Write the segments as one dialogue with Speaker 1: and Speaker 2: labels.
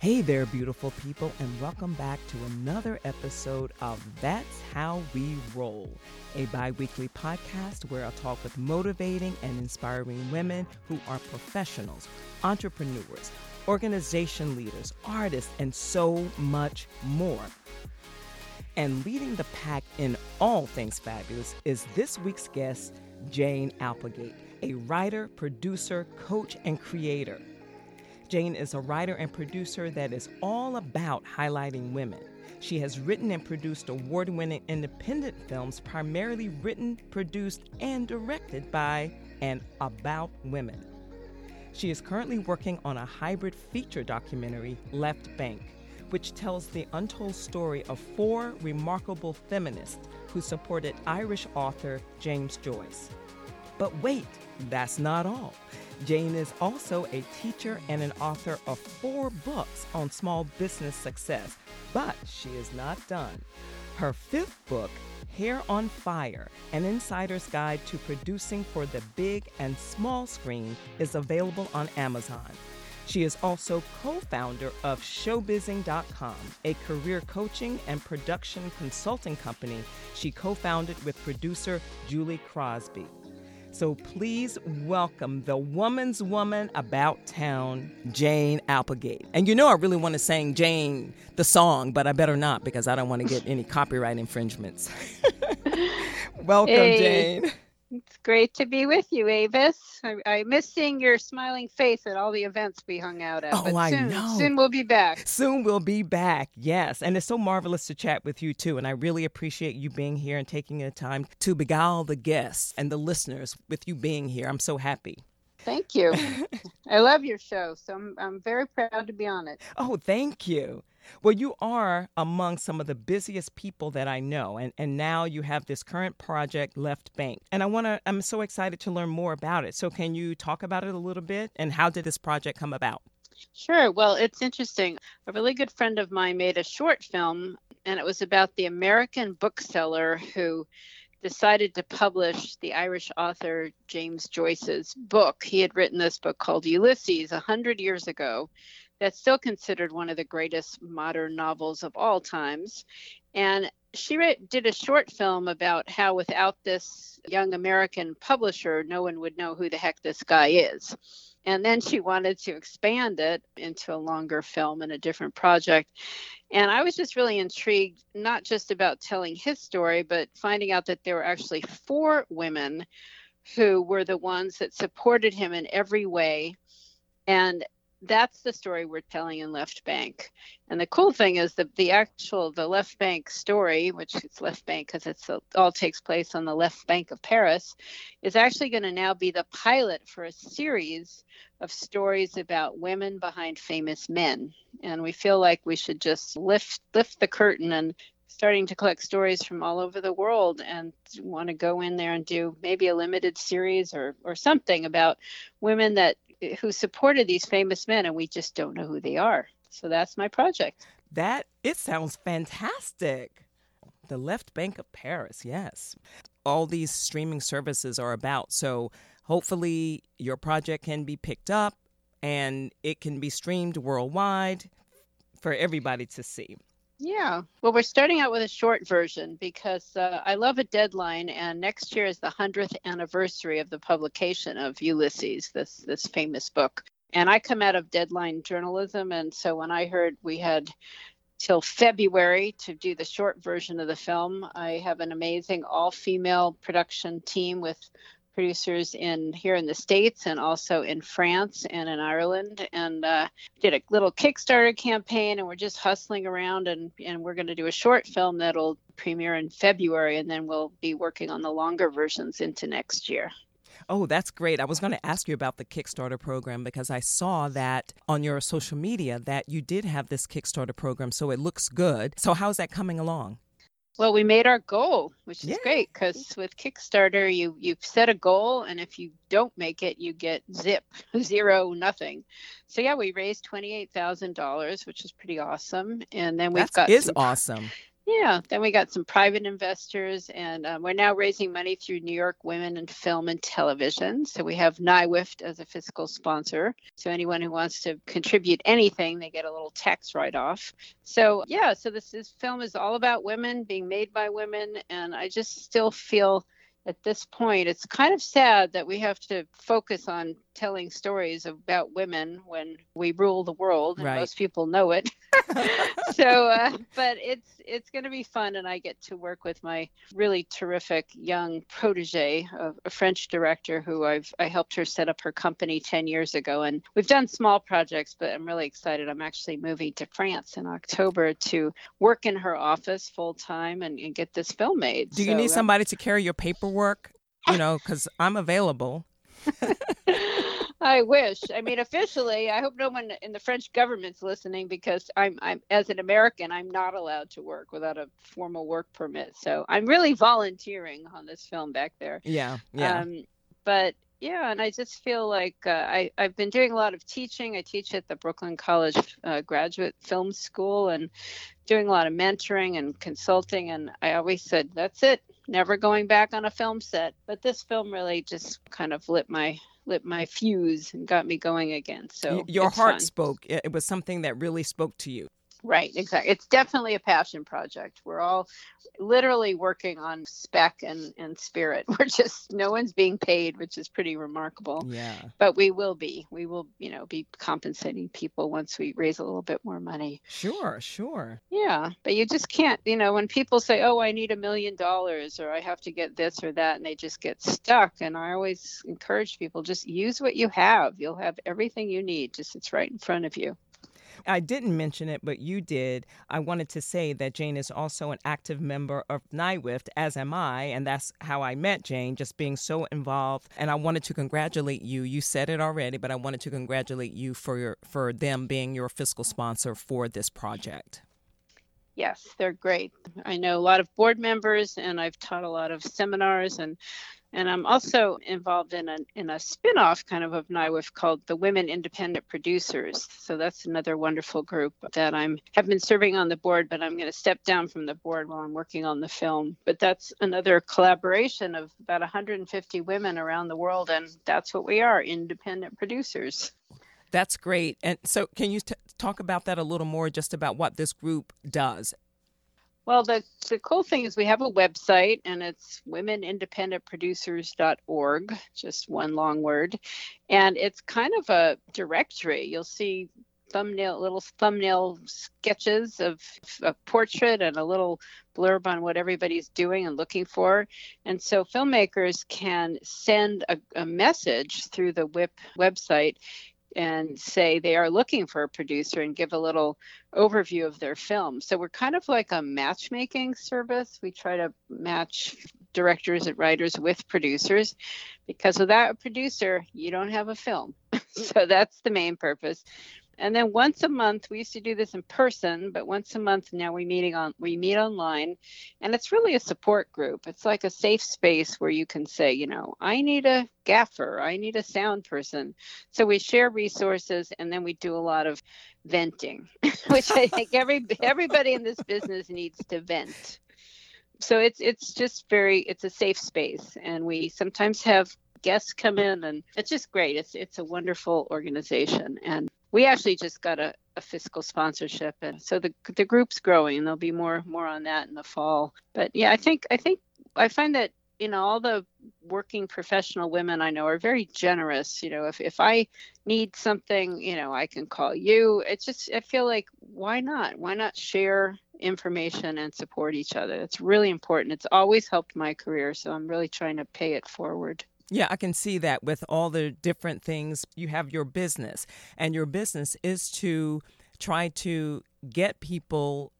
Speaker 1: Hey there, beautiful people, and welcome back to another episode of That's How We Role, a bi weekly podcast where I talk with motivating and inspiring women who are professionals, entrepreneurs, organization leaders, artists, and so much more. And leading the pack in all things fabulous is this week's guest, Jane Applegate, a writer, producer, coach, and creator. Jane is a writer and producer that is all about highlighting women. She has written and produced award winning independent films, primarily written, produced, and directed by and about women. She is currently working on a hybrid feature documentary, Left Bank, which tells the untold story of four remarkable feminists who supported Irish author James Joyce. But wait, that's not all. Jane is also a teacher and an author of four books on small business success, but she is not done. Her fifth book, Hair on Fire An Insider's Guide to Producing for the Big and Small Screen, is available on Amazon. She is also co founder of Showbizing.com, a career coaching and production consulting company she co founded with producer Julie Crosby. So please welcome the woman's woman about town, Jane Applegate. And you know, I really want to sing Jane the song, but I better not because I don't want to get any copyright infringements. welcome, hey. Jane.
Speaker 2: It's great to be with you, Avis. I, I miss seeing your smiling face at all the events we hung out at.
Speaker 1: Oh,
Speaker 2: but
Speaker 1: I
Speaker 2: soon,
Speaker 1: know.
Speaker 2: Soon we'll be back.
Speaker 1: Soon we'll be back, yes. And it's so marvelous to chat with you, too. And I really appreciate you being here and taking the time to beguile the guests and the listeners with you being here. I'm so happy.
Speaker 2: Thank you. I love your show, so I'm, I'm very proud to be on it.
Speaker 1: Oh, thank you. Well, you are among some of the busiest people that I know, and, and now you have this current project, Left Bank. And I want to, I'm so excited to learn more about it. So, can you talk about it a little bit? And how did this project come about?
Speaker 2: Sure. Well, it's interesting. A really good friend of mine made a short film, and it was about the American bookseller who decided to publish the Irish author James Joyce's book. He had written this book called Ulysses a hundred years ago that's still considered one of the greatest modern novels of all times. And she did a short film about how without this young American publisher, no one would know who the heck this guy is. And then she wanted to expand it into a longer film and a different project. And I was just really intrigued, not just about telling his story, but finding out that there were actually four women who were the ones that supported him in every way. And that's the story we're telling in Left Bank. And the cool thing is that the actual the Left Bank story, which is Left Bank because it's a, all takes place on the left bank of Paris, is actually going to now be the pilot for a series of stories about women behind famous men. And we feel like we should just lift lift the curtain and starting to collect stories from all over the world and want to go in there and do maybe a limited series or or something about women that who supported these famous men, and we just don't know who they are. So that's my project.
Speaker 1: That it sounds fantastic. The left bank of Paris, yes. All these streaming services are about. So hopefully your project can be picked up and it can be streamed worldwide for everybody to see.
Speaker 2: Yeah. Well, we're starting out with a short version because uh, I love a deadline, and next year is the 100th anniversary of the publication of Ulysses, this, this famous book. And I come out of deadline journalism, and so when I heard we had till February to do the short version of the film, I have an amazing all female production team with producers in here in the states and also in France and in Ireland, and uh, did a little Kickstarter campaign. And we're just hustling around, and and we're going to do a short film that'll premiere in February, and then we'll be working on the longer versions into next year.
Speaker 1: Oh, that's great. I was going to ask you about the Kickstarter program because I saw that on your social media that you did have this Kickstarter program, so it looks good. So, how's that coming along?
Speaker 2: Well, we made our goal, which is yeah. great because with Kickstarter, you you set a goal, and if you don't make it, you get zip, zero, nothing. So yeah, we raised twenty eight thousand dollars, which is pretty awesome. And then we've
Speaker 1: that
Speaker 2: got
Speaker 1: is some, awesome.
Speaker 2: Yeah, then we got some private investors, and um, we're now raising money through New York Women in Film and Television. So we have NYWIFT as a fiscal sponsor. So anyone who wants to contribute anything, they get a little tax write off. So, yeah, so this, this film is all about women being made by women, and I just still feel at this point, it's kind of sad that we have to focus on telling stories about women when we rule the world, and
Speaker 1: right.
Speaker 2: most people know it. so, uh, but it's it's going to be fun, and I get to work with my really terrific young protege, a, a French director who I've I helped her set up her company ten years ago, and we've done small projects, but I'm really excited. I'm actually moving to France in October to work in her office full time and, and, get this film made.
Speaker 1: Do you so, need somebody to carry your paperwork? You know, because I'm available.
Speaker 2: I wish. I mean, officially, I hope no one in the French government's listening because I'm, I'm, as an American, I'm not allowed to work without a formal work permit. So I'm really volunteering on this film back there.
Speaker 1: Yeah, yeah.
Speaker 2: Um, but yeah, and I just feel like uh, I, I've been doing a lot of teaching. I teach at the Brooklyn College uh, Graduate Film School and doing a lot of mentoring and consulting. And I always said, that's it, never going back on a film set. But this film really just kind of lit my lit my fuse and got me going again. So
Speaker 1: your heart
Speaker 2: fun.
Speaker 1: spoke. It was something that really spoke to you.
Speaker 2: Right, exactly. It's definitely a passion project. We're all literally working on spec and, and spirit. We're just no one's being paid, which is pretty remarkable.
Speaker 1: Yeah.
Speaker 2: But we will be. We will, you know, be compensating people once we raise a little bit more money.
Speaker 1: Sure, sure.
Speaker 2: Yeah. But you just can't, you know, when people say, Oh, I need a million dollars or I have to get this or that and they just get stuck. And I always encourage people just use what you have. You'll have everything you need. Just it's right in front of you.
Speaker 1: I didn't mention it, but you did. I wanted to say that Jane is also an active member of NYWIFT, as am I, and that's how I met Jane, just being so involved. And I wanted to congratulate you. You said it already, but I wanted to congratulate you for your for them being your fiscal sponsor for this project.
Speaker 2: Yes, they're great. I know a lot of board members, and I've taught a lot of seminars and and I'm also involved in a in a spin-off kind of of NYWIFT called the Women Independent Producers. So that's another wonderful group that I'm have been serving on the board, but I'm going to step down from the board while I'm working on the film. But that's another collaboration of about 150 women around the world, and that's what we are, independent producers.
Speaker 1: That's great. And so, can you t- talk about that a little more, just about what this group does
Speaker 2: well, the, the cool thing is we have a website and it's womenindependentproducers.org, just one long word. And it's kind of a directory. You'll see thumbnail little thumbnail sketches of a portrait and a little blurb on what everybody's doing and looking for and so filmmakers can send a, a message through the WIP website and say they are looking for a producer and give a little overview of their film. So we're kind of like a matchmaking service. We try to match directors and writers with producers because without a producer, you don't have a film. so that's the main purpose. And then once a month, we used to do this in person, but once a month now we meeting on we meet online, and it's really a support group. It's like a safe space where you can say, you know, I need a gaffer, I need a sound person. So we share resources, and then we do a lot of venting, which I think every everybody in this business needs to vent. So it's it's just very it's a safe space, and we sometimes have guests come in and it's just great it's it's a wonderful organization and we actually just got a, a fiscal sponsorship and so the the group's growing there'll be more more on that in the fall. But yeah i think i think i find that you know all the working professional women i know are very generous you know if, if i need something you know i can call you. It's just i feel like why not? Why not share information and support each other? It's really important. It's always helped my career so i'm really trying to pay it forward
Speaker 1: yeah, I can see that with all the different things. You have your business, and your business is to try to get people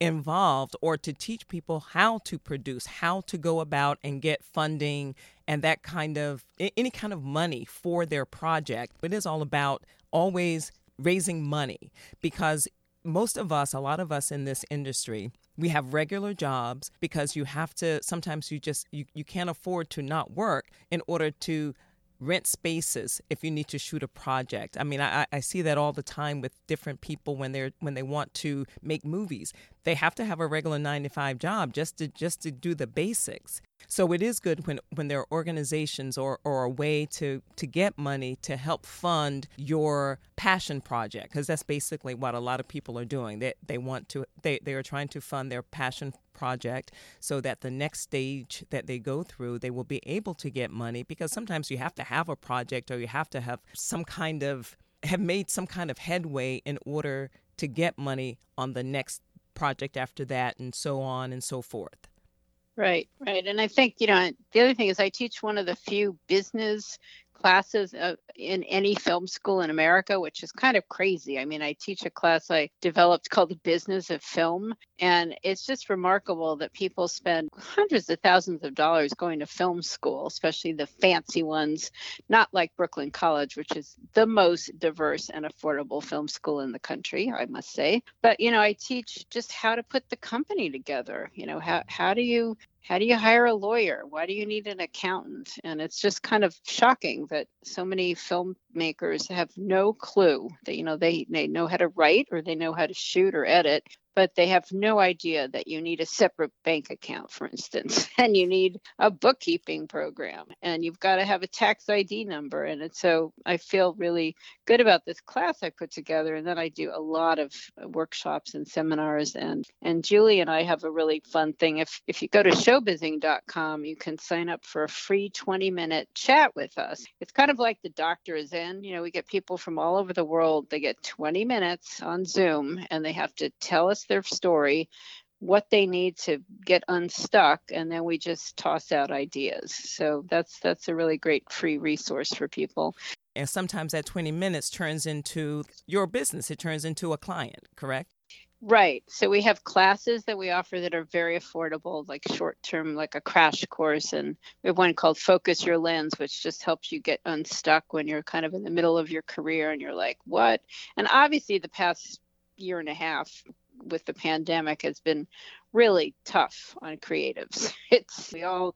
Speaker 1: involved or to teach people how to produce, how to go about and get funding and that kind of any kind of money for their project. It is all about always raising money because most of us, a lot of us in this industry, we have regular jobs because you have to sometimes you just you, you can't afford to not work in order to rent spaces if you need to shoot a project. I mean, I, I see that all the time with different people when they're when they want to make movies. They have to have a regular 9 to 5 job just to just to do the basics. So it is good when when there are organizations or, or a way to to get money to help fund your passion project because that's basically what a lot of people are doing. They they want to they, they are trying to fund their passion project so that the next stage that they go through they will be able to get money because sometimes you have to have a project or you have to have some kind of have made some kind of headway in order to get money on the next project after that and so on and so forth.
Speaker 2: Right, right. And I think, you know, the other thing is I teach one of the few business classes uh, in any film school in America, which is kind of crazy. I mean, I teach a class I developed called The Business of Film, and it's just remarkable that people spend hundreds of thousands of dollars going to film school, especially the fancy ones, not like Brooklyn College, which is the most diverse and affordable film school in the country, I must say. But, you know, I teach just how to put the company together. You know, how, how do you how do you hire a lawyer? Why do you need an accountant? And it's just kind of shocking that so many filmmakers have no clue that, you know, they, they know how to write or they know how to shoot or edit, but they have no idea that you need a separate bank account, for instance, and you need a bookkeeping program, and you've got to have a tax ID number. And so I feel really good about this class I put together, and then I do a lot of workshops and seminars. And and Julie and I have a really fun thing. If if you go to showbizing.com, you can sign up for a free 20 minute chat with us. It's kind of like the doctor is in. You know, we get people from all over the world. They get 20 minutes on Zoom, and they have to tell us their story, what they need to get unstuck, and then we just toss out ideas. So that's that's a really great free resource for people.
Speaker 1: And sometimes that 20 minutes turns into your business. It turns into a client, correct?
Speaker 2: Right. So we have classes that we offer that are very affordable, like short term, like a crash course. And we have one called Focus Your Lens, which just helps you get unstuck when you're kind of in the middle of your career and you're like, what? And obviously, the past year and a half with the pandemic has been really tough on creatives. It's we all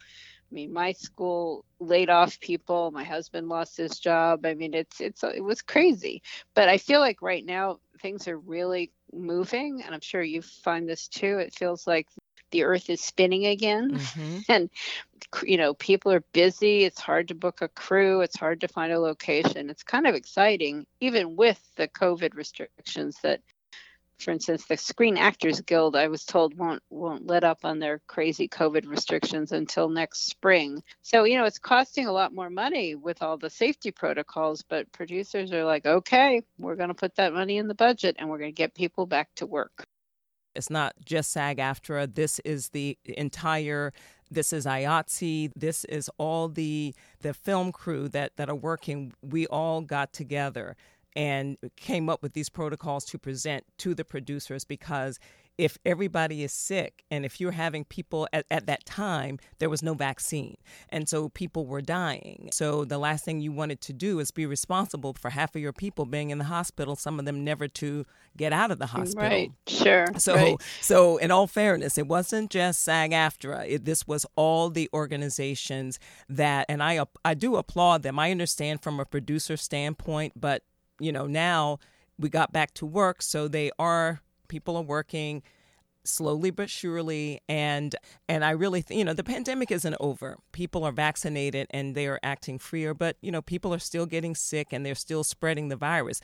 Speaker 2: I mean, my school laid off people. My husband lost his job. I mean, it's it's it was crazy. But I feel like right now things are really moving, and I'm sure you find this too. It feels like the earth is spinning again mm-hmm. and you know people are busy it's hard to book a crew it's hard to find a location it's kind of exciting even with the covid restrictions that for instance, the Screen Actors Guild, I was told won't won't let up on their crazy COVID restrictions until next spring. So you know, it's costing a lot more money with all the safety protocols, but producers are like, okay, we're going to put that money in the budget and we're going to get people back to work.
Speaker 1: It's not just SAG-AFTRA. This is the entire this is IATSE. This is all the the film crew that that are working. We all got together and came up with these protocols to present to the producers because if everybody is sick and if you're having people at, at that time there was no vaccine. And so people were dying. So the last thing you wanted to do is be responsible for half of your people being in the hospital some of them never to get out of the hospital.
Speaker 2: Right sure.
Speaker 1: So
Speaker 2: right.
Speaker 1: so in all fairness it wasn't just SAG-AFTRA this was all the organizations that and I I do applaud them. I understand from a producer standpoint but you know, now we got back to work, so they are people are working slowly but surely and and I really th- you know the pandemic isn't over. People are vaccinated and they are acting freer, but you know people are still getting sick and they're still spreading the virus.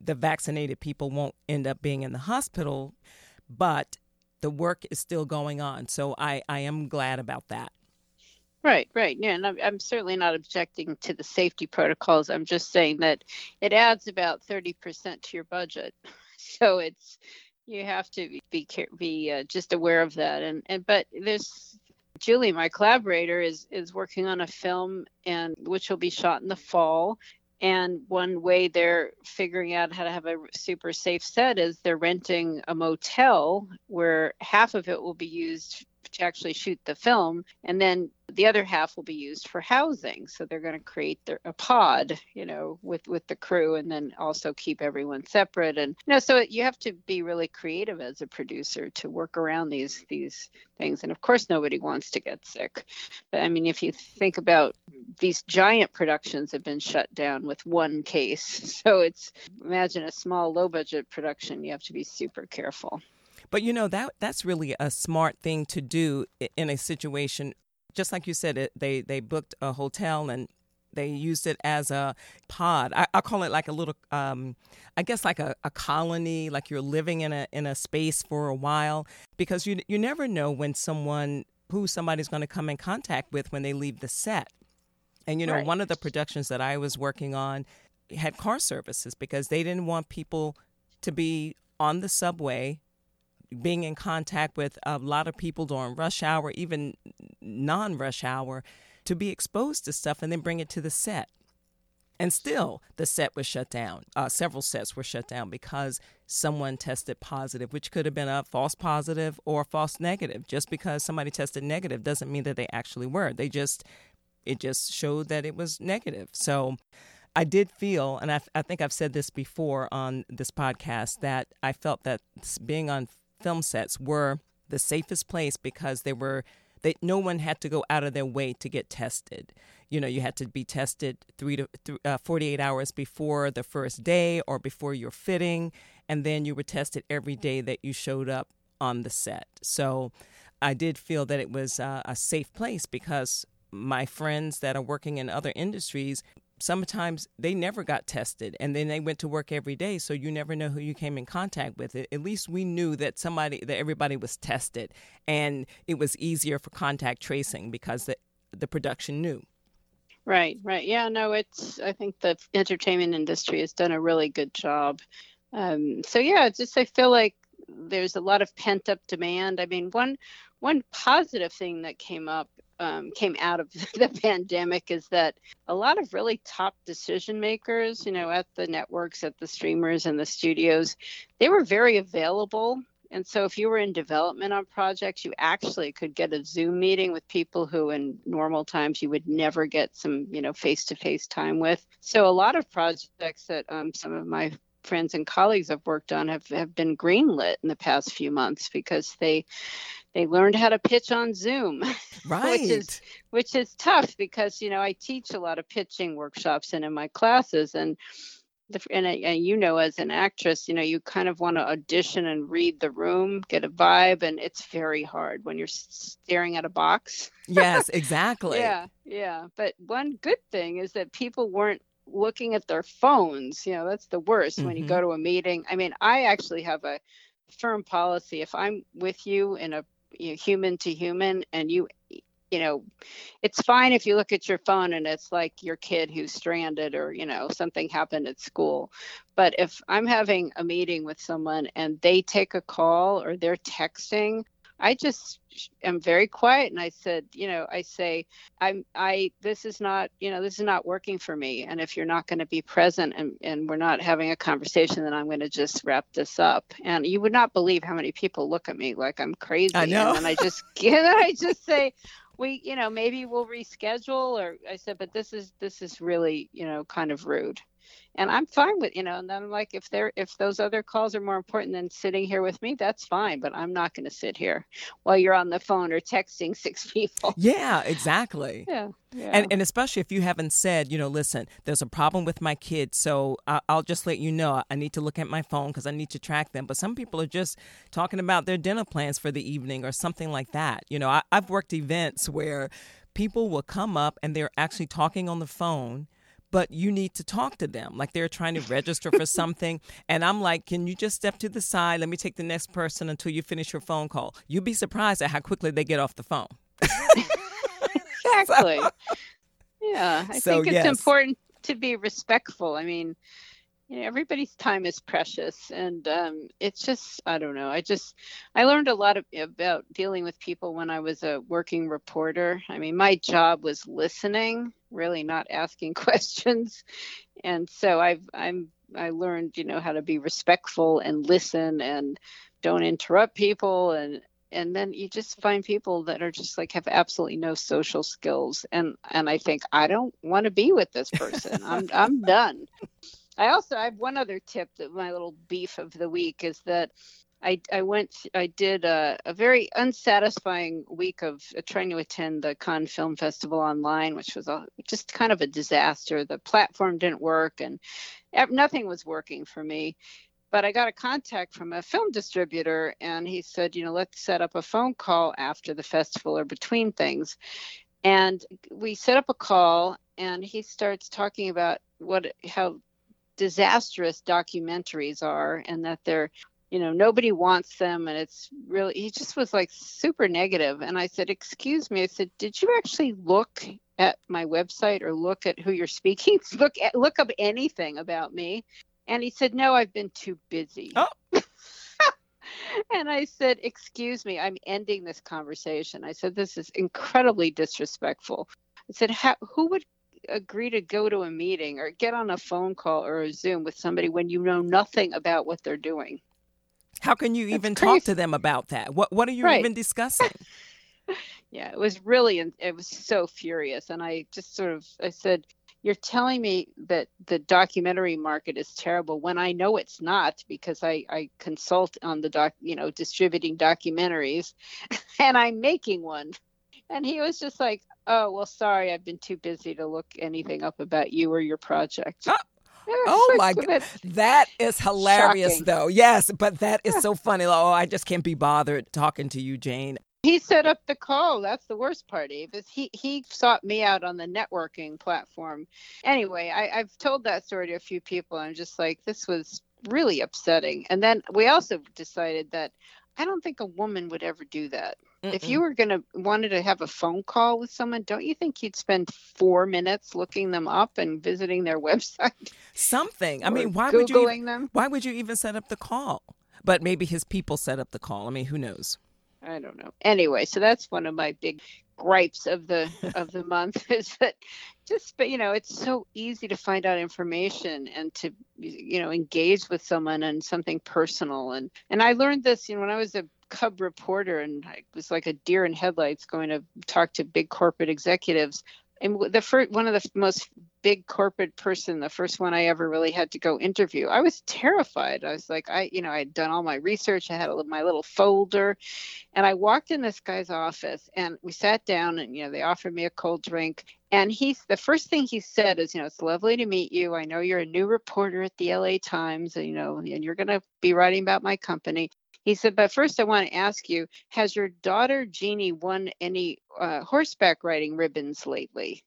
Speaker 1: The vaccinated people won't end up being in the hospital, but the work is still going on. So I I am glad about that.
Speaker 2: Right, right. Yeah, and I'm, I'm, certainly not objecting to the safety protocols. I'm just saying that it adds about 30% to your budget. So it's you have to be be uh, just aware of that. And and but there's Julie, my collaborator, is is working on a film and which will be shot in the fall. And one way they're figuring out how to have a super safe set is they're renting a motel where half of it will be used to actually shoot the film. And then the other half will be used for housing. So they're going to create their, a pod you know with with the crew and then also keep everyone separate. And you know so you have to be really creative as a producer to work around these these things. And of course nobody wants to get sick. But i mean if you think about these giant productions have been shut down with one case. So it's imagine a small low budget production. You have to be super careful
Speaker 1: But you know that that's really a smart thing to do in a situation just like you said it, they they booked a hotel and they used it as a pod. I, I call it like a little, um, I guess like a, a colony, like you're living in a in a space for a while, because you you never know when someone who somebody's going to come in contact with when they leave the set. And you know, right. one of the productions that I was working on had car services because they didn't want people to be on the subway being in contact with a lot of people during rush hour, even non rush hour, to be exposed to stuff and then bring it to the set. And still, the set was shut down. Uh, several sets were shut down because someone tested positive, which could have been a false positive or a false negative. Just because somebody tested negative doesn't mean that they actually were. They just, it just showed that it was negative. So I did feel, and I, I think I've said this before on this podcast, that I felt that being on film sets were the safest place because they were that no one had to go out of their way to get tested. You know, you had to be tested three to uh, 48 hours before the first day or before your fitting, and then you were tested every day that you showed up on the set. So I did feel that it was uh, a safe place because my friends that are working in other industries sometimes they never got tested and then they went to work every day so you never know who you came in contact with. At least we knew that somebody that everybody was tested and it was easier for contact tracing because the, the production knew.
Speaker 2: Right right. Yeah no it's i think the entertainment industry has done a really good job. Um, so yeah just i feel like there's a lot of pent up demand. I mean one one positive thing that came up um, came out of the pandemic is that a lot of really top decision makers, you know, at the networks, at the streamers, and the studios, they were very available. And so, if you were in development on projects, you actually could get a Zoom meeting with people who, in normal times, you would never get some, you know, face-to-face time with. So, a lot of projects that um, some of my friends and colleagues I've worked on have, have been greenlit in the past few months because they they learned how to pitch on Zoom.
Speaker 1: Right.
Speaker 2: which is which is tough because you know I teach a lot of pitching workshops and in my classes and the, and, and you know as an actress you know you kind of want to audition and read the room get a vibe and it's very hard when you're staring at a box
Speaker 1: yes exactly
Speaker 2: yeah yeah but one good thing is that people weren't looking at their phones you know that's the worst mm-hmm. when you go mm-hmm. to a meeting i mean i actually have a firm policy if i'm with you in a you know, human to human and you you know it's fine if you look at your phone and it's like your kid who's stranded or you know something happened at school. But if i'm having a meeting with someone and they take a call or they're texting I just am very quiet and I said, you know, I say, I'm, I, this is not, you know, this is not working for me. And if you're not going to be present and, and we're not having a conversation, then I'm going to just wrap this up. And you would not believe how many people look at me like I'm crazy.
Speaker 1: I know.
Speaker 2: And I just, and I just say, we, you know, maybe we'll reschedule or I said, but this is, this is really, you know, kind of rude and I'm fine with you know. And I'm like, if they're if those other calls are more important than sitting here with me, that's fine. But I'm not going to sit here while you're on the phone or texting six people.
Speaker 1: Yeah, exactly.
Speaker 2: Yeah. Yeah.
Speaker 1: And, and especially if you haven't said, you know, listen, there's a problem with my kids, so I, will just let you know I need to look at my phone because I need to track them. But some people are just talking about their dinner plans for the evening or something like that. You know, I, I've worked events where people will come up and they're actually talking on the phone but you need to talk to them. Like they're trying to register for something and i'm like can you just step to the side? Let me take the next person until you finish your phone call. You'd be surprised at how quickly they get off the phone.
Speaker 2: Exactly. So, yeah i so, think it's yes. important to be respectful. I mean you know everybody's time is precious and um, it's just i don't know i just i learned a lot of, about dealing with people when i was a working reporter. I mean my job was listening really not asking questions. And so i've i'm i learned you know how to be respectful and listen and don't interrupt people. And and then you just find people that are just like have absolutely no social skills. And and i think i don't want to be with this person. I'm i'm done I also I have one other tip that my little beef of the week is that I, I went I did a, a very unsatisfying week of trying to attend the Cannes Film Festival online, which was a, just kind of a disaster. The platform didn't work and nothing was working for me. but I got a contact from a film distributor and he said, you know, let's set up a phone call after the festival or between things. And we set up a call and he starts talking about what how disastrous documentaries are and that they're you know nobody wants them and it's really he just was like super negative and i said excuse me i said did you actually look at my website or look at who you're speaking look at look up anything about me and he said, No, I've been too busy.
Speaker 1: Oh.
Speaker 2: and I said, Excuse me, I'm ending this conversation. I said, This is incredibly disrespectful. I said, Who would agree to go to a meeting or get on a phone call or a Zoom with somebody when you know nothing about what they're doing?
Speaker 1: How can you even talk to them about that? What What are you
Speaker 2: right.
Speaker 1: even discussing?
Speaker 2: yeah, it was really, it was so furious. And I just sort of, I said, you're telling me that the documentary market is terrible when I know it's not because I, I consult on the doc, you know, distributing documentaries and I'm making one. And he was just like, oh, well, sorry, I've been too busy to look anything up about you or your project.
Speaker 1: Oh, oh my god, that is hilarious, Shocking. though. Yes, but that is so funny. Oh, I just can't be bothered talking to you, Jane.
Speaker 2: He set up the call. That's the worst part, Eve. Is he he sought me out on the networking platform. Anyway, I, I've told that story to a few people. I'm just like, this was really upsetting. And then we also decided that I don't think a woman would ever do that. Mm-mm. If you were going to wanted to have a phone call with someone, don't you think you'd spend 4 minutes looking them up and visiting their website?
Speaker 1: Something. I mean, why
Speaker 2: Googling
Speaker 1: would you
Speaker 2: them?
Speaker 1: Why would you even set up the call? But maybe his people set up the call. I mean, who knows?
Speaker 2: I don't know. Anyway, so that's one of my big gripes of the of the month is that just but you know it's so easy to find out information and to you know engage with someone and something personal and and I learned this you know when I was a cub reporter and I was like a deer in headlights going to talk to big corporate executives. And the first one of the most big corporate person the first one i ever really had to go interview i was terrified. I was like i you know i had done all my research i had a, my little folder and i walked in this guy's office and we sat down and you know they offered me a cold drink and he's the first thing he said is you know it's lovely to meet you. I know you're a new reporter at the la times and you know and you're going to be writing about my company he said, but first I want to ask you, has your daughter Jeannie won any uh, horseback riding ribbons lately?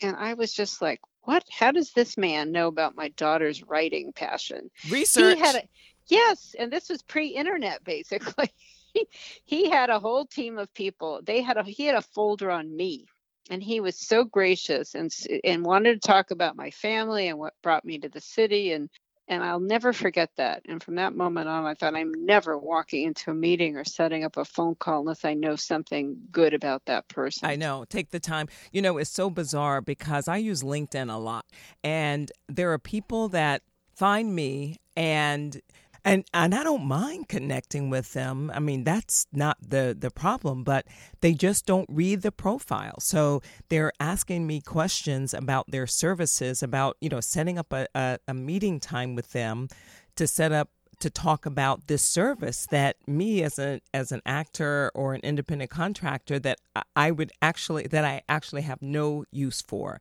Speaker 2: And I was just like, what? How does this man know about my daughter's writing passion?
Speaker 1: Research.
Speaker 2: He had a, yes, and this was pre-internet basically. he had a whole team of people. They had a he had a folder on me and he was so gracious and and wanted to talk about my family and what brought me to the city and and I'll never forget that. And from that moment on, I thought I'm never walking into a meeting or setting up a phone call unless I know something good about that person.
Speaker 1: I know. Take the time. You know, it's so bizarre because I use LinkedIn a lot, and there are people that find me and and and I don't mind connecting with them. I mean, that's not the the problem, but they just don't read the profile. So they're asking me questions about their services, about you know setting up a, a, a meeting time with them to set up to talk about this service that me as a as an actor or an independent contractor that I would actually that I actually have no use for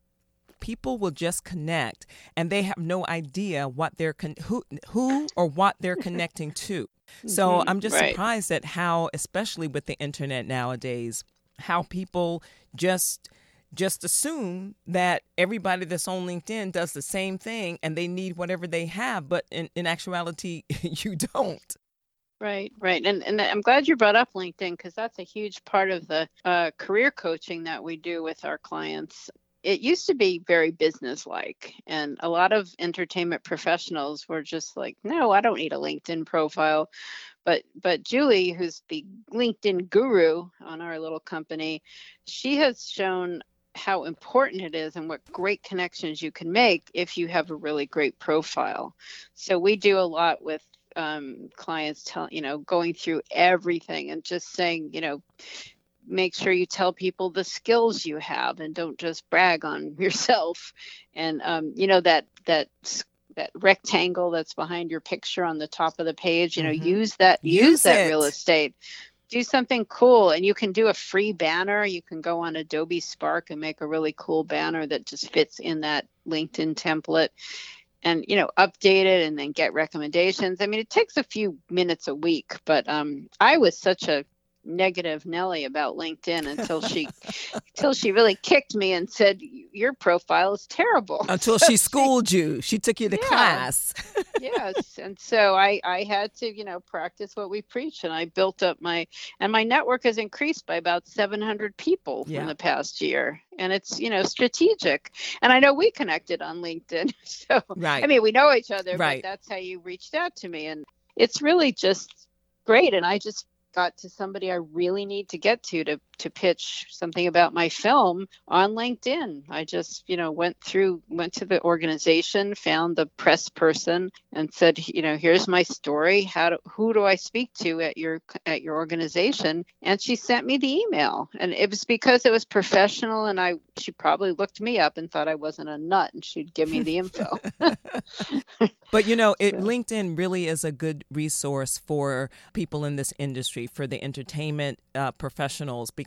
Speaker 1: people will just connect and they have no idea what they're con- who who or what they're connecting to. So mm-hmm, I'm just
Speaker 2: right.
Speaker 1: surprised at how especially with the internet nowadays how people just just assume that everybody that's on LinkedIn does the same thing and they need whatever they have, but in, in actuality, you don't.
Speaker 2: Right, right. And, and I'm glad you brought up LinkedIn because that's a huge part of the uh, career coaching that we do with our clients it used to be very businesslike and a lot of entertainment professionals were just like no i don't need a linkedin profile. But but julie who's the linkedin guru on our little company she has shown how important it is and what great connections you can make if you have a really great profile. So we do a lot with um, clients tell you know going through everything and just saying you know make sure you tell people the skills you have and don't just brag on yourself. And um, you know that that that rectangle that's behind your picture on the top of the page you know mm-hmm. use that use, use that real estate. Do something cool and you can do a free banner. You can go on adobe spark and make a really cool banner that just fits in that linkedin template. And you know update it and then get recommendations. I mean it takes a few minutes a week but um, i was such a negative Nelly about LinkedIn until she until she really kicked me and said your profile is terrible.
Speaker 1: Until she schooled you. She took you to yeah. class.
Speaker 2: yes. And so I I had to, you know, practice what we preach and I built up my and my network has increased by about 700 people yeah. in the past year. And it's, you know, strategic. And I know we connected on LinkedIn. So right. I mean, we know each other, right. but that's how you reached out to me and it's really just great and I just got to somebody I really need to get to to to pitch something about my film on LinkedIn. I just, you know, went through went to the organization, found the press person and said, you know, here's my story. How do, who do I speak to at your at your organization? And she sent me the email. And it was because it was professional and I she probably looked me up and thought I wasn't a nut and she'd give me the info.
Speaker 1: but you know, it LinkedIn really is a good resource for people in this industry for the entertainment uh, professionals because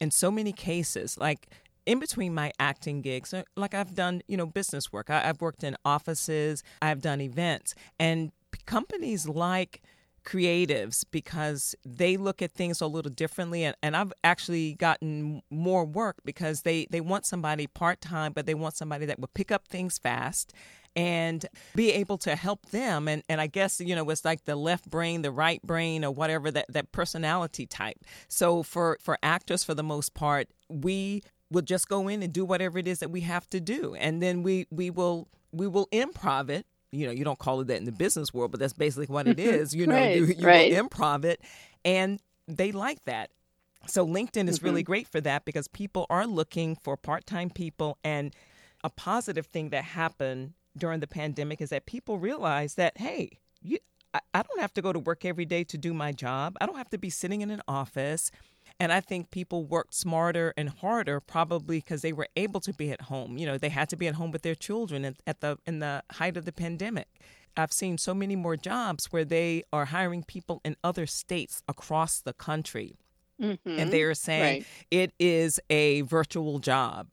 Speaker 1: in so many cases, like in between my acting gigs, uh, like I've done, you know, business work. I, have worked in offices, I've done events, and companies like creatives because they look at things a little differently. And, and I've actually gotten more work because they they want somebody part-time but they want somebody that will pick up things fast and be able to help them. And, and I guess, you know, it's like the left brain, the right brain, or whatever that, that personality type. So for, for actors, for the most part, we will just go in and do whatever it is that we have to do. And then we, we will we will improv it you know you don't call it that in the business world but that's basically what it is you know
Speaker 2: right,
Speaker 1: you, you
Speaker 2: right.
Speaker 1: improv it and they like that so linkedin is mm-hmm. really great for that because people are looking for part-time people and a positive thing that happened during the pandemic is that people realize that, hey, you, I, I don't have to go to work every day to do my job. I don't have to be sitting in an office. And I think people worked smarter and harder probably because they were able to be at home. You know, they had to be at home with their children at, at the in the height of the pandemic. I've seen so many more jobs where they are hiring people in other states across the country. Mm-hmm. And they are saying right. it is a virtual job.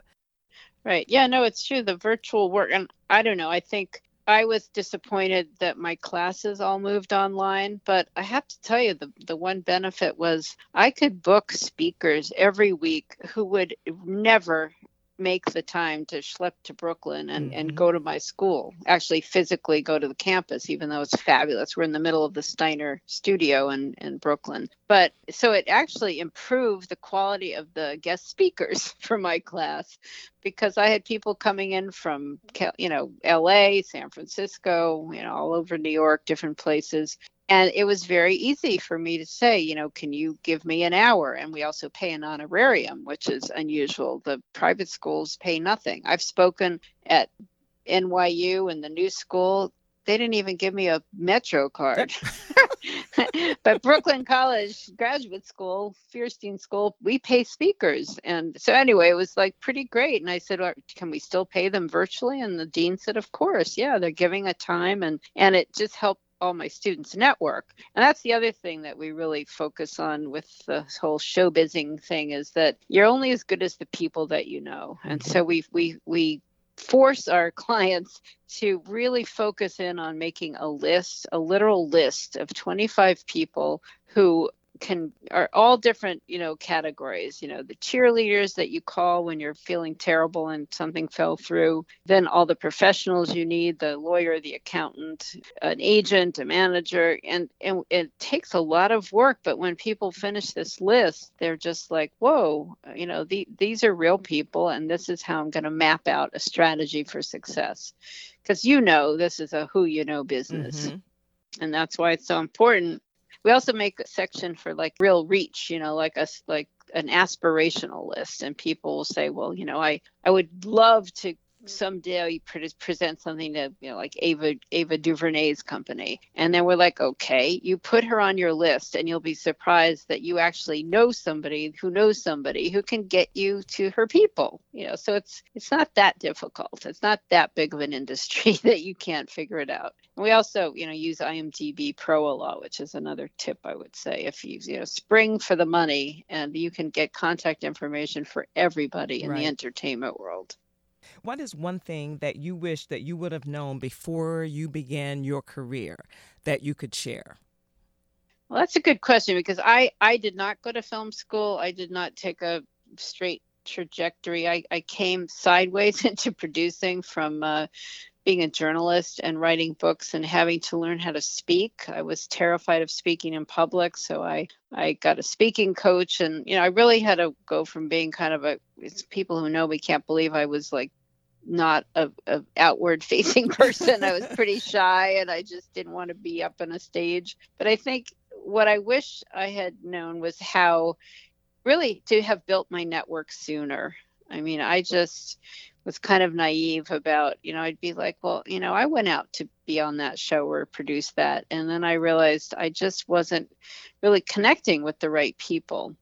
Speaker 2: Right. Yeah, no, it's true. The virtual work, and I don't know, I think I was disappointed that my classes all moved online, but I have to tell you the the one benefit was I could book speakers every week who would never make the time to schlep to Brooklyn and, mm-hmm. and go to my school, actually physically go to the campus, even though it's fabulous. We're in the middle of the Steiner studio in, in Brooklyn. But so it actually improved the quality of the guest speakers for my class because I had people coming in from, you know, LA, San Francisco, you know, all over New York, different places and it was very easy for me to say you know can you give me an hour? And we also pay an honorarium which is unusual. The private schools pay nothing. I've spoken at nyu and the new school. They didn't even give me a metro card. But brooklyn college graduate school Feirstein school we pay speakers. And so anyway it was like pretty great. And i said well, can we still pay them virtually? And the dean said of course. Yeah they're giving a time and and it just helped all my students network. And that's the other thing that we really focus on with the whole showbizing thing is that you're only as good as the people that you know. And mm-hmm. so we we we force our clients to really focus in on making a list, a literal list of 25 people who can are all different you know categories you know the cheerleaders that you call when you're feeling terrible and something fell through then all the professionals you need the lawyer the accountant an agent a manager and and it takes a lot of work but when people finish this list they're just like whoa you know the, these are real people and this is how i'm going to map out a strategy for success because you know this is a who you know business mm-hmm. and that's why it's so important we also make a section for like real reach you know like us like an aspirational list and people will say well you know i i would love to Mm-hmm. someday pre- present something to you know like Ava Ava DuVernay's company. And then we're like okay you put her on your list and you'll be surprised that you actually know somebody who knows somebody who can get you to her people you know. So it's it's not that difficult. It's not that big of an industry that you can't figure it out. We also you know use IMDb Pro a lot which is another tip I would say. If you you know spring for the money and you can get contact information for everybody in right. the entertainment world
Speaker 1: What is one thing that you wish that you would have known before you began your career that you could share?
Speaker 2: Well, that's a good question because I I did not go to film school. I did not take a straight trajectory. I, I came sideways into producing from uh, being a journalist and writing books and having to learn how to speak. I was terrified of speaking in public, so I I got a speaking coach, and you know I really had to go from being kind of a. It's people who know me can't believe I was like not a, a outward facing person. I was pretty shy, and I just didn't want to be up on a stage. But I think what I wish I had known was how really to have built my network sooner. I mean, I just was kind of naive about, you know, I'd be like, well, you know, I went out to be on that show or produce that. And then I realized I just wasn't really connecting with the right people.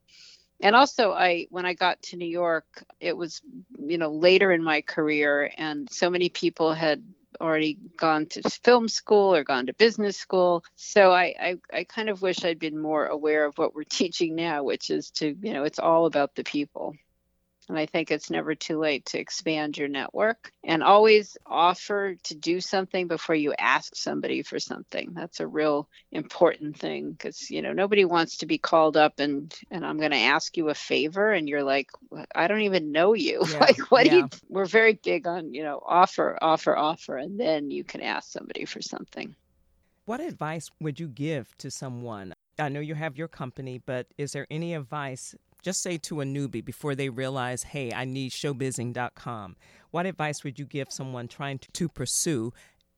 Speaker 2: And also I when I got to New York, it was, you know, later in my career and so many people had already gone to film school or gone to business school. So I, I, I kind of wish I'd been more aware of what we're teaching now, which is to, you know, it's all about the people. And I think it's never too late to expand your network and always offer to do something before you ask somebody for something. That's a real important thing because, you know, nobody wants to be called up and, and I'm going to ask you a favor. And you're like, I don't even know you. Yeah, like, what yeah. do you, we're very big on, you know, offer, offer, offer. And then you can ask somebody for something.
Speaker 1: What advice would you give to someone? I know you have your company, but is there any advice just say to a newbie before they realize, hey, I need showbizing.com, what advice would you give someone trying to, pursue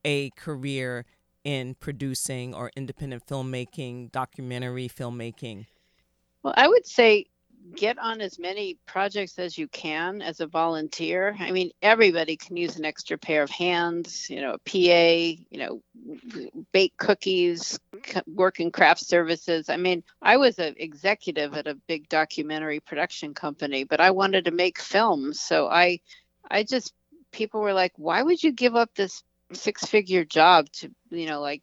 Speaker 1: a career in producing or independent filmmaking, documentary filmmaking?
Speaker 2: Well, I would say get on as many projects as you can as a volunteer. I mean, everybody can use an extra pair of hands, you know, a PA, you know, bake cookies, work in craft services. I mean, I was an executive at a big documentary production company, but I wanted to make films. So I I just people were like, "Why would you give up this six-figure job to, you know, like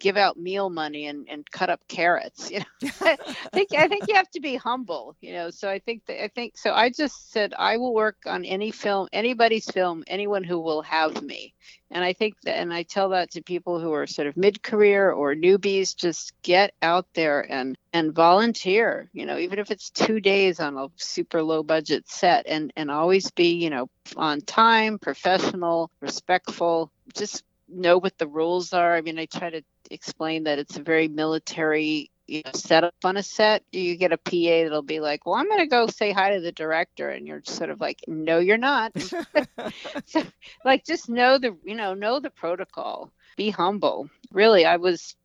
Speaker 2: give out meal money and, and cut up carrots. You know, I think I think you have to be humble. You know, so I think that I think so. I just said I will work on any film, anybody's film, anyone who will have me. And I think that, and I tell that to people who are sort of mid-career or newbies, just get out there and and volunteer. You know, even if it's two days on a super low budget set, and and always be you know on time, professional, respectful. Just know what the rules are. I mean, I try to explain that it's a very military you know, setup on a set. You get a PA that'll be like, "Well, I'm going to go say hi to the director," and you're sort of like, "No, you're not." so, like, just know the you know know the protocol. Be humble. Really, I was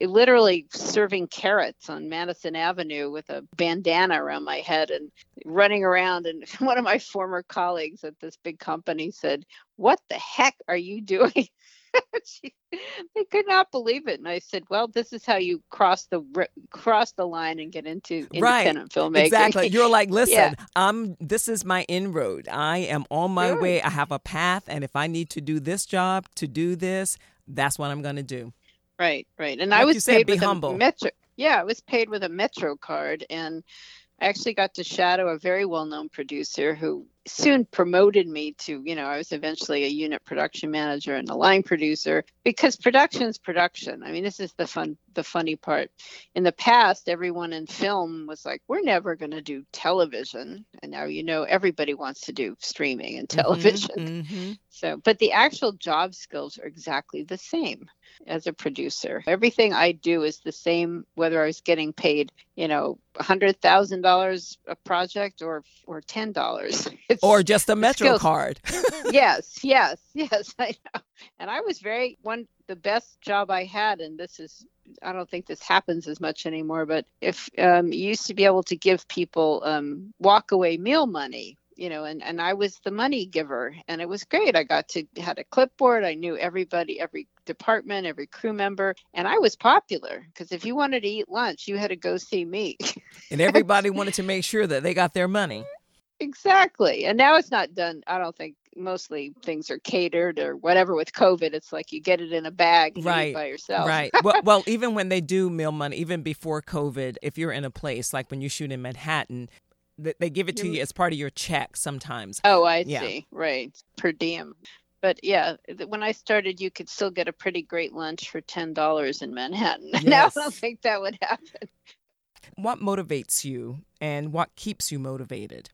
Speaker 2: literally serving carrots on Madison Avenue with a bandana around my head and running around. And one of my former colleagues at this big company said, What the heck are you doing? she, they could not believe it, and I said, "Well, this is how you cross the cross the line and get into independent right. filmmaking."
Speaker 1: Exactly. You're like, listen, yeah. I'm. This is my inroad. I am on my sure. way. I have a path, and if I need to do this job to do this, that's what I'm going to do.
Speaker 2: Right, right. And like I was said, paid with humble. a metro. Yeah, I was paid with a Metro card, and I actually got to shadow a very well-known producer who soon promoted me to, you know, I was eventually a unit production manager and a line producer because production is production. I mean, this is the fun the funny part. In the past, everyone in film was like, we're never going to do television. And now you know everybody wants to do streaming and mm-hmm, television. Mm-hmm. So, but the actual job skills are exactly the same as a producer. Everything I do is the same whether I was getting paid, you know, $100,000 a project or or $10.
Speaker 1: It's, or just a Metro card.
Speaker 2: yes, yes, yes, I know. And I was very one the best job I had and this is I don't think this happens as much anymore, but if um, you used to be able to give people um, walk away meal money you know and and i was the money giver and it was great i got to had a clipboard i knew everybody every department every crew member and i was popular because if you wanted to eat lunch you had to go see me
Speaker 1: and everybody wanted to make sure that they got their money
Speaker 2: exactly and now it's not done i don't think mostly things are catered or whatever with covid it's like you get it in a bag right by yourself
Speaker 1: right well, well even when they do meal money even before covid if you're in a place like when you shoot in manhattan They give it to you as part of your check sometimes.
Speaker 2: Oh, I yeah. see. Right. Per diem. But yeah, when I started, you could still get a pretty great lunch for $10 in Manhattan. Yes. now I don't think that would happen.
Speaker 1: What motivates you and what keeps you motivated?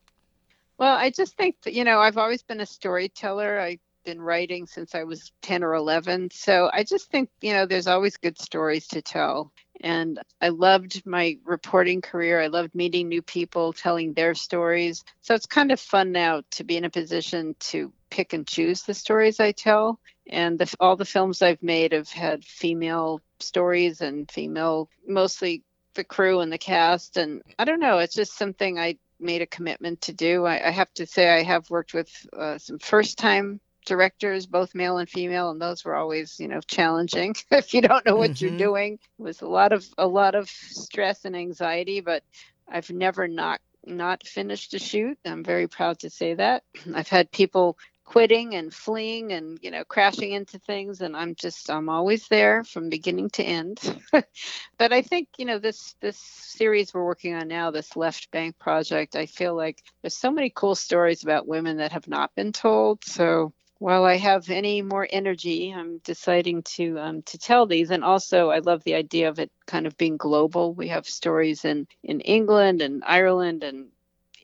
Speaker 2: Well, I just think that, you know, I've always been a storyteller. I've been writing since I was 10 or 11. So I just think, you know, there's always good stories to tell. And I loved my reporting career. I loved meeting new people, telling their stories. So it's kind of fun now to be in a position to pick and choose the stories I tell. And the, all the films I've made have had female stories and female, mostly the crew and the cast. And I don't know, it's just something I made a commitment to do. I, I have to say, I have worked with uh, some first time directors, both male and female, and those were always, you know, challenging if you don't know what mm-hmm. you're doing. It was a lot of a lot of stress and anxiety, but I've never not not finished a shoot. I'm very proud to say that. I've had people quitting and fleeing and you know crashing into things and i'm just i'm always there from beginning to end but i think you know this this series we're working on now this left bank project i feel like there's so many cool stories about women that have not been told so while I have any more energy, I'm deciding to um, to tell these. And also, I love the idea of it kind of being global. We have stories in in England and Ireland and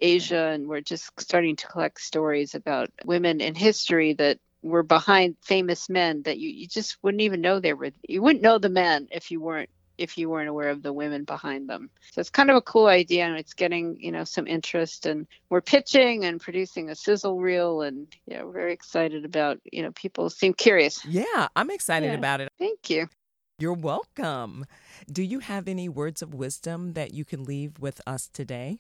Speaker 2: Asia, and we're just starting to collect stories about women in history that were behind famous men that you, you just wouldn't even know they were. You wouldn't know the men if you weren't if you weren't aware of the women behind them. So it's kind of a cool idea and it's getting, you know, some interest and we're pitching and producing a sizzle reel and yeah, we're very excited about, you know, people seem curious.
Speaker 1: Yeah, I'm excited yeah. about it.
Speaker 2: Thank you.
Speaker 1: You're welcome. Do you have any words of wisdom that you can leave with us today?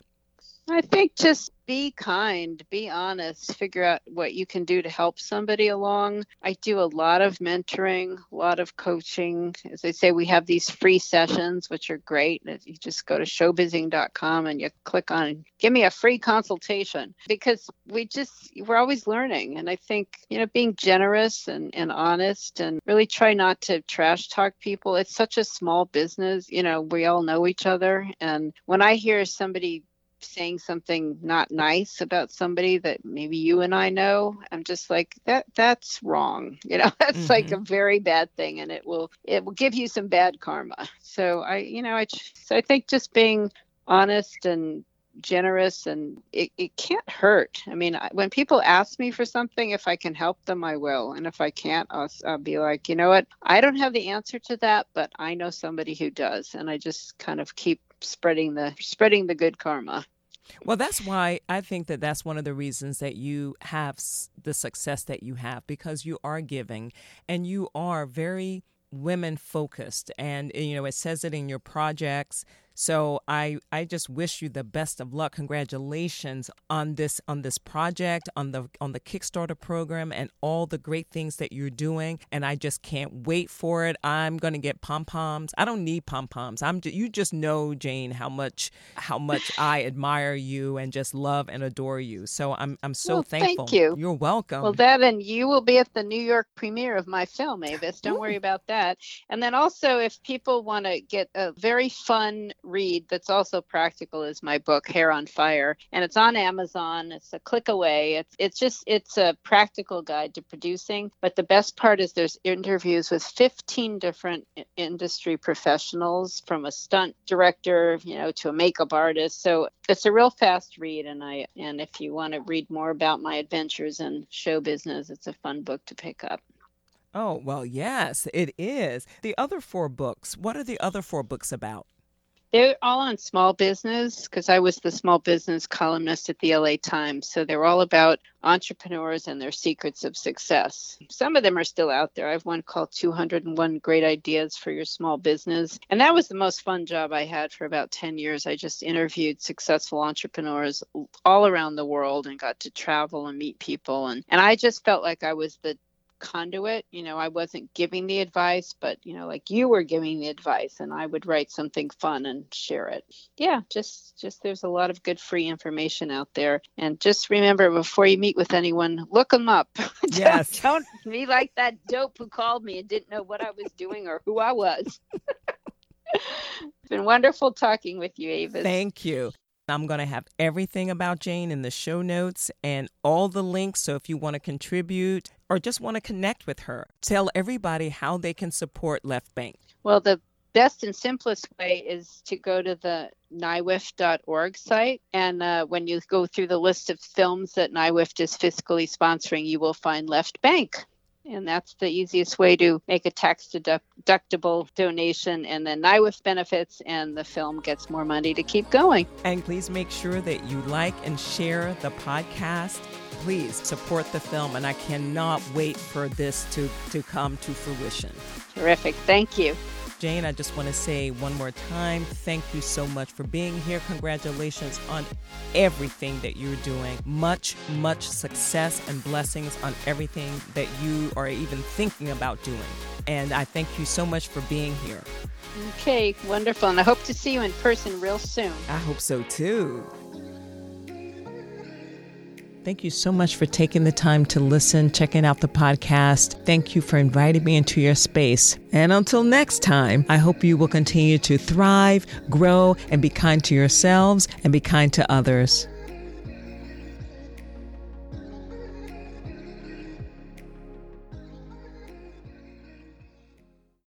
Speaker 2: I think just be kind, be honest, figure out what you can do to help somebody along. I do a lot of mentoring, a lot of coaching. As I say, we have these free sessions, which are great. You just go to showbizing.com and you click on give me a free consultation because we just, we're always learning. And I think, you know, being generous and, and honest and really try not to trash talk people. It's such a small business. You know, we all know each other. And when I hear somebody saying something not nice about somebody that maybe you and I know, I'm just like that that's wrong. You know, that's mm-hmm. like a very bad thing and it will it will give you some bad karma. So I you know, I so I think just being honest and generous and it, it can't hurt. I mean, when people ask me for something, if I can help them, I will. And if I can't, I'll, I'll be like, you know what? I don't have the answer to that, but I know somebody who does. And I just kind of keep spreading the spreading the good karma.
Speaker 1: Well, that's why I think that that's one of the reasons that you have the success that you have because you are giving and you are very women focused and you know it says it in your projects so I I just wish you the best of luck. Congratulations on this on this project, on the on the Kickstarter program and all the great things that you're doing and I just can't wait for it. I'm going to get pom-poms. I don't need pom-poms. I'm you just know Jane how much how much I admire you and just love and adore you. So I'm I'm so
Speaker 2: well,
Speaker 1: thankful.
Speaker 2: Thank you.
Speaker 1: You're welcome.
Speaker 2: Well, that and you will be at the New York premiere of my film, Avis. Don't Ooh. worry about that. And then also if people want to get a very fun read that's also practical is my book Hair on Fire, and it's on Amazon. It's a click away. It's it's just it's a practical guide to producing. But the best part is there's interviews with 15 different industry professionals, from a stunt director, you know, to a makeup artist. So it's a real fast read, and I and if you want to read more about my adventures in show business, it's a fun book to pick up.
Speaker 1: Oh, well, yes, it is. The other four books, what are the other four books about?
Speaker 2: They're all on small business because I was the small business columnist at the LA Times. So they're all about entrepreneurs and their secrets of success. Some of them are still out there. I have one called 201 Great Ideas for Your Small Business. And that was the most fun job I had for about 10 years. I just interviewed successful entrepreneurs all around the world and got to travel and meet people. And, and I just felt like I was the conduit. You know, I wasn't giving the advice, but, you know, like you were giving the advice and I would write something fun and share it. Yeah, just, just there's a lot of good free information out there. And just remember before you meet with anyone, look them up.
Speaker 1: Yes.
Speaker 2: don't, don't be like that dope who called me and didn't know what I was doing or who I was. it's been wonderful talking with you, Ava.
Speaker 1: Thank you. I'm going to have everything about Jane in the show notes and all the links. So if you want to contribute or just want to connect with her, tell everybody how they can support Left Bank.
Speaker 2: Well, the best and simplest way is to go to the NYWIFT.org site. And uh, when you go through the list of films that NYWIFT is fiscally sponsoring, you will find Left Bank. And that's the easiest way to make a tax deductible donation. And then NYWIFT benefits, and the film gets more money to keep going.
Speaker 1: And please make sure that you like and share the podcast. Please support the film. And I cannot wait for this to, to come to fruition.
Speaker 2: Terrific. Thank you.
Speaker 1: Jane, I just want to say one more time thank you so much for being here. Congratulations on everything that you're doing. Much, much success and blessings on everything that you are even thinking about doing. And I thank you so much for being here.
Speaker 2: Okay, wonderful. And I hope to see you in person real soon.
Speaker 1: I hope so too. Thank you so much for taking the time to listen, checking out the podcast. Thank you for inviting me into your space. And until next time, I hope you will continue to thrive, grow, and be kind to yourselves and be kind to others.